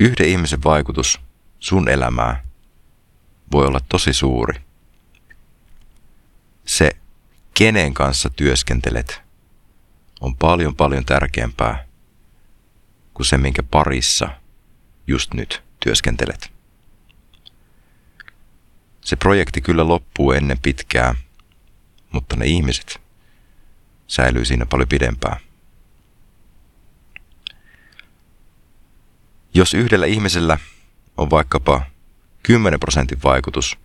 yhden ihmisen vaikutus sun elämää voi olla tosi suuri. Se, kenen kanssa työskentelet, on paljon paljon tärkeämpää kuin se, minkä parissa just nyt työskentelet. Se projekti kyllä loppuu ennen pitkää, mutta ne ihmiset säilyy siinä paljon pidempään. Jos yhdellä ihmisellä on vaikkapa 10 prosentin vaikutus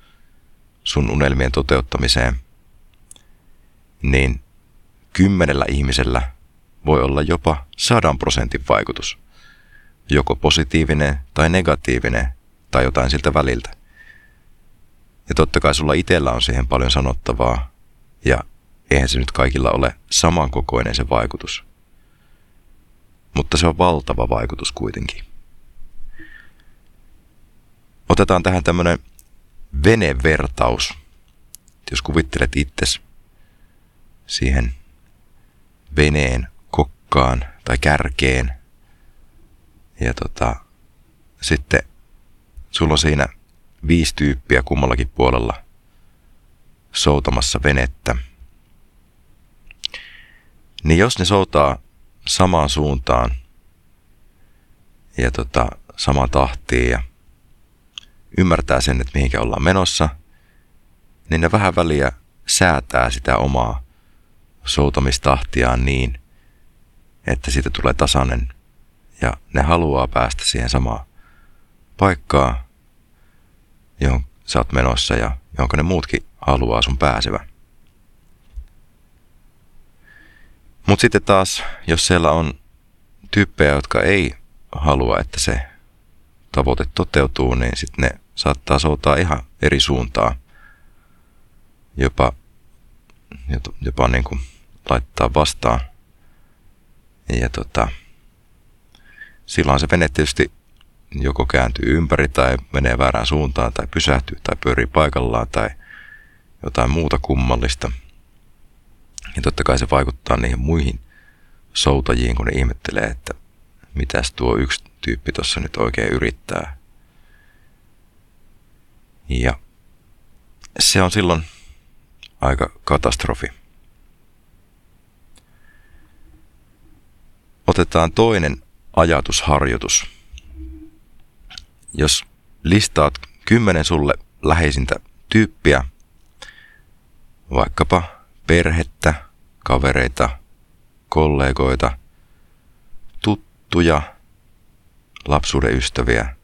sun unelmien toteuttamiseen, niin kymmenellä ihmisellä voi olla jopa sadan prosentin vaikutus. Joko positiivinen tai negatiivinen tai jotain siltä väliltä. Ja totta kai sulla itsellä on siihen paljon sanottavaa ja eihän se nyt kaikilla ole samankokoinen se vaikutus. Mutta se on valtava vaikutus kuitenkin. Otetaan tähän tämmönen venevertaus. Jos kuvittelet itses siihen veneen kokkaan tai kärkeen ja tota, sitten sulla on siinä viisi tyyppiä kummallakin puolella soutamassa venettä. Niin jos ne soutaa samaan suuntaan ja tota, samaan tahtiin ja ymmärtää sen, että mihinkä ollaan menossa, niin ne vähän väliä säätää sitä omaa soutamistahtiaan niin, että siitä tulee tasainen ja ne haluaa päästä siihen samaan paikkaan, johon sä oot menossa ja jonka ne muutkin haluaa sun pääsevä. Mutta sitten taas, jos siellä on tyyppejä, jotka ei halua, että se tavoite toteutuu, niin sitten ne saattaa soutaa ihan eri suuntaan. Jopa, jopa niin kuin laittaa vastaan. Ja tota, silloin se vene tietysti joko kääntyy ympäri tai menee väärään suuntaan tai pysähtyy tai pyörii paikallaan tai jotain muuta kummallista. Ja totta kai se vaikuttaa niihin muihin soutajiin, kun ne ihmettelee, että mitäs tuo yksi tyyppi tuossa nyt oikein yrittää. Ja se on silloin aika katastrofi. Otetaan toinen ajatusharjoitus. Jos listaat kymmenen sulle läheisintä tyyppiä, vaikkapa perhettä, kavereita, kollegoita, tuttuja, lapsuuden ystäviä,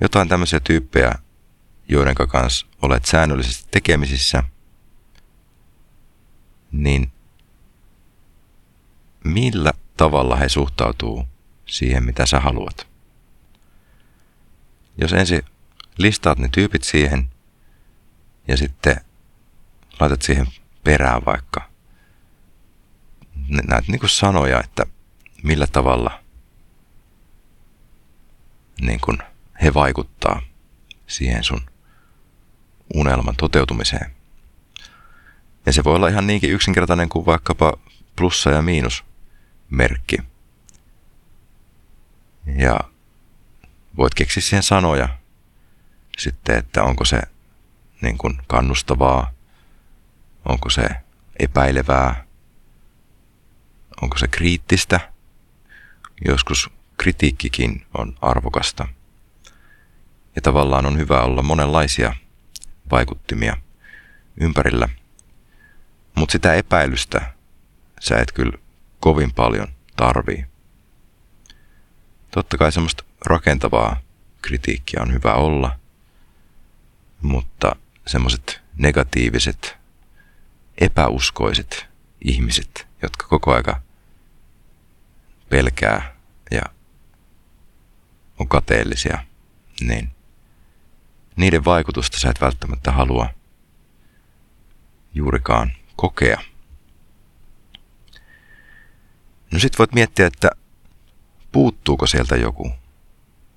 jotain tämmöisiä tyyppejä, joiden kanssa olet säännöllisesti tekemisissä, niin millä tavalla he suhtautuu siihen, mitä sä haluat. Jos ensin listaat ne tyypit siihen ja sitten laitat siihen perään vaikka näitä niin sanoja, että millä tavalla niin kuin he vaikuttaa siihen sun unelman toteutumiseen. Ja se voi olla ihan niinkin yksinkertainen kuin vaikkapa plussa ja miinus merkki. Ja voit keksiä siihen sanoja sitten, että onko se niin kuin kannustavaa, onko se epäilevää, onko se kriittistä. Joskus kritiikkikin on arvokasta. Ja tavallaan on hyvä olla monenlaisia vaikuttimia ympärillä. Mutta sitä epäilystä sä et kyllä kovin paljon tarvii. Totta kai semmoista rakentavaa kritiikkiä on hyvä olla, mutta semmoiset negatiiviset, epäuskoiset ihmiset, jotka koko aika pelkää ja on kateellisia, niin niiden vaikutusta sä et välttämättä halua juurikaan kokea. No sit voit miettiä, että puuttuuko sieltä joku.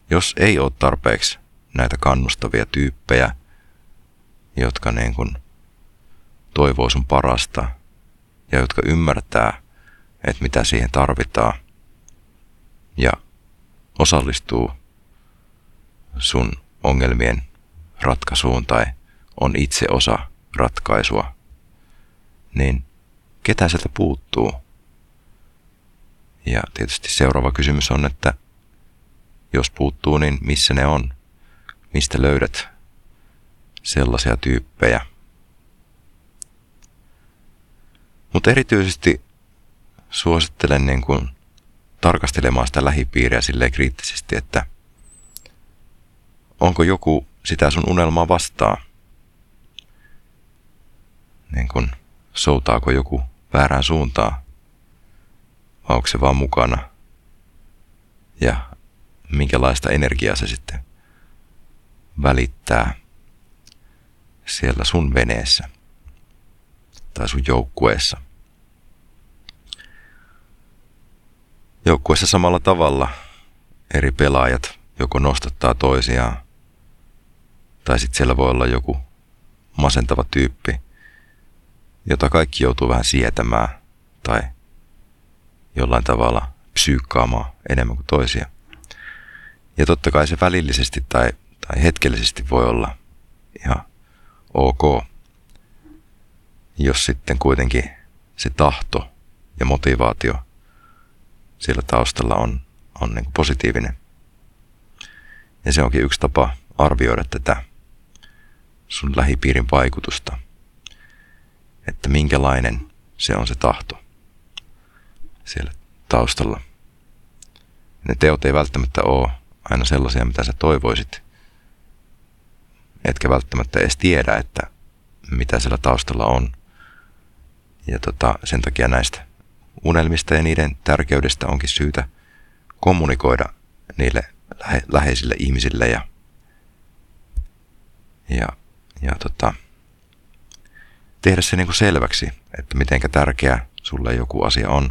Jos ei ole tarpeeksi näitä kannustavia tyyppejä, jotka niin kuin toivoo sun parasta ja jotka ymmärtää, että mitä siihen tarvitaan ja osallistuu sun ongelmien ratkaisuun tai on itse osa ratkaisua, niin ketä sieltä puuttuu? Ja tietysti seuraava kysymys on, että jos puuttuu, niin missä ne on? Mistä löydät sellaisia tyyppejä? Mutta erityisesti suosittelen niin kuin tarkastelemaan sitä lähipiiriä silleen kriittisesti, että onko joku sitä sun unelmaa vastaa? Niin kuin soutaako joku väärään suuntaan? Vai onko se vaan mukana? Ja minkälaista energiaa se sitten välittää siellä sun veneessä tai sun joukkueessa. Joukkueessa samalla tavalla eri pelaajat joko nostattaa toisiaan, tai sitten siellä voi olla joku masentava tyyppi, jota kaikki joutuu vähän sietämään tai jollain tavalla psyykkaamaan enemmän kuin toisia. Ja totta kai se välillisesti tai, tai hetkellisesti voi olla ihan ok, jos sitten kuitenkin se tahto ja motivaatio siellä taustalla on, on niin positiivinen. Ja se onkin yksi tapa arvioida tätä sun lähipiirin vaikutusta, että minkälainen se on se tahto siellä taustalla. Ne teot ei välttämättä ole aina sellaisia, mitä sä toivoisit, etkä välttämättä edes tiedä, että mitä siellä taustalla on. Ja tota, sen takia näistä unelmista ja niiden tärkeydestä onkin syytä kommunikoida niille lähe, läheisille ihmisille ja, ja, ja tota, tehdä se niin kuin selväksi, että miten tärkeä sulle joku asia on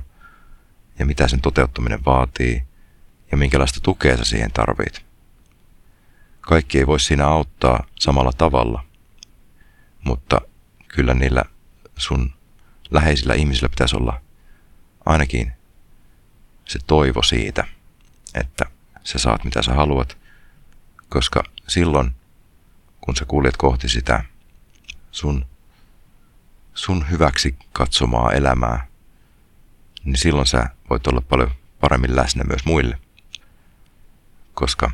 ja mitä sen toteuttaminen vaatii ja minkälaista tukea sä siihen tarvit. Kaikki ei voi siinä auttaa samalla tavalla, mutta kyllä niillä sun läheisillä ihmisillä pitäisi olla ainakin se toivo siitä, että sä saat mitä sä haluat, koska silloin, kun sä kuljet kohti sitä sun, sun hyväksi katsomaa elämää, niin silloin sä voit olla paljon paremmin läsnä myös muille, koska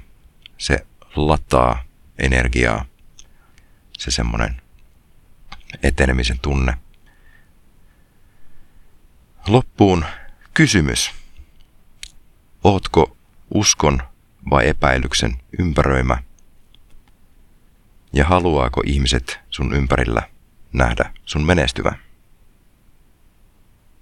se lataa energiaa, se semmoinen etenemisen tunne. Loppuun kysymys. Ootko uskon vai epäilyksen ympäröimä? Ja haluaako ihmiset sun ympärillä nähdä sun menestyvä?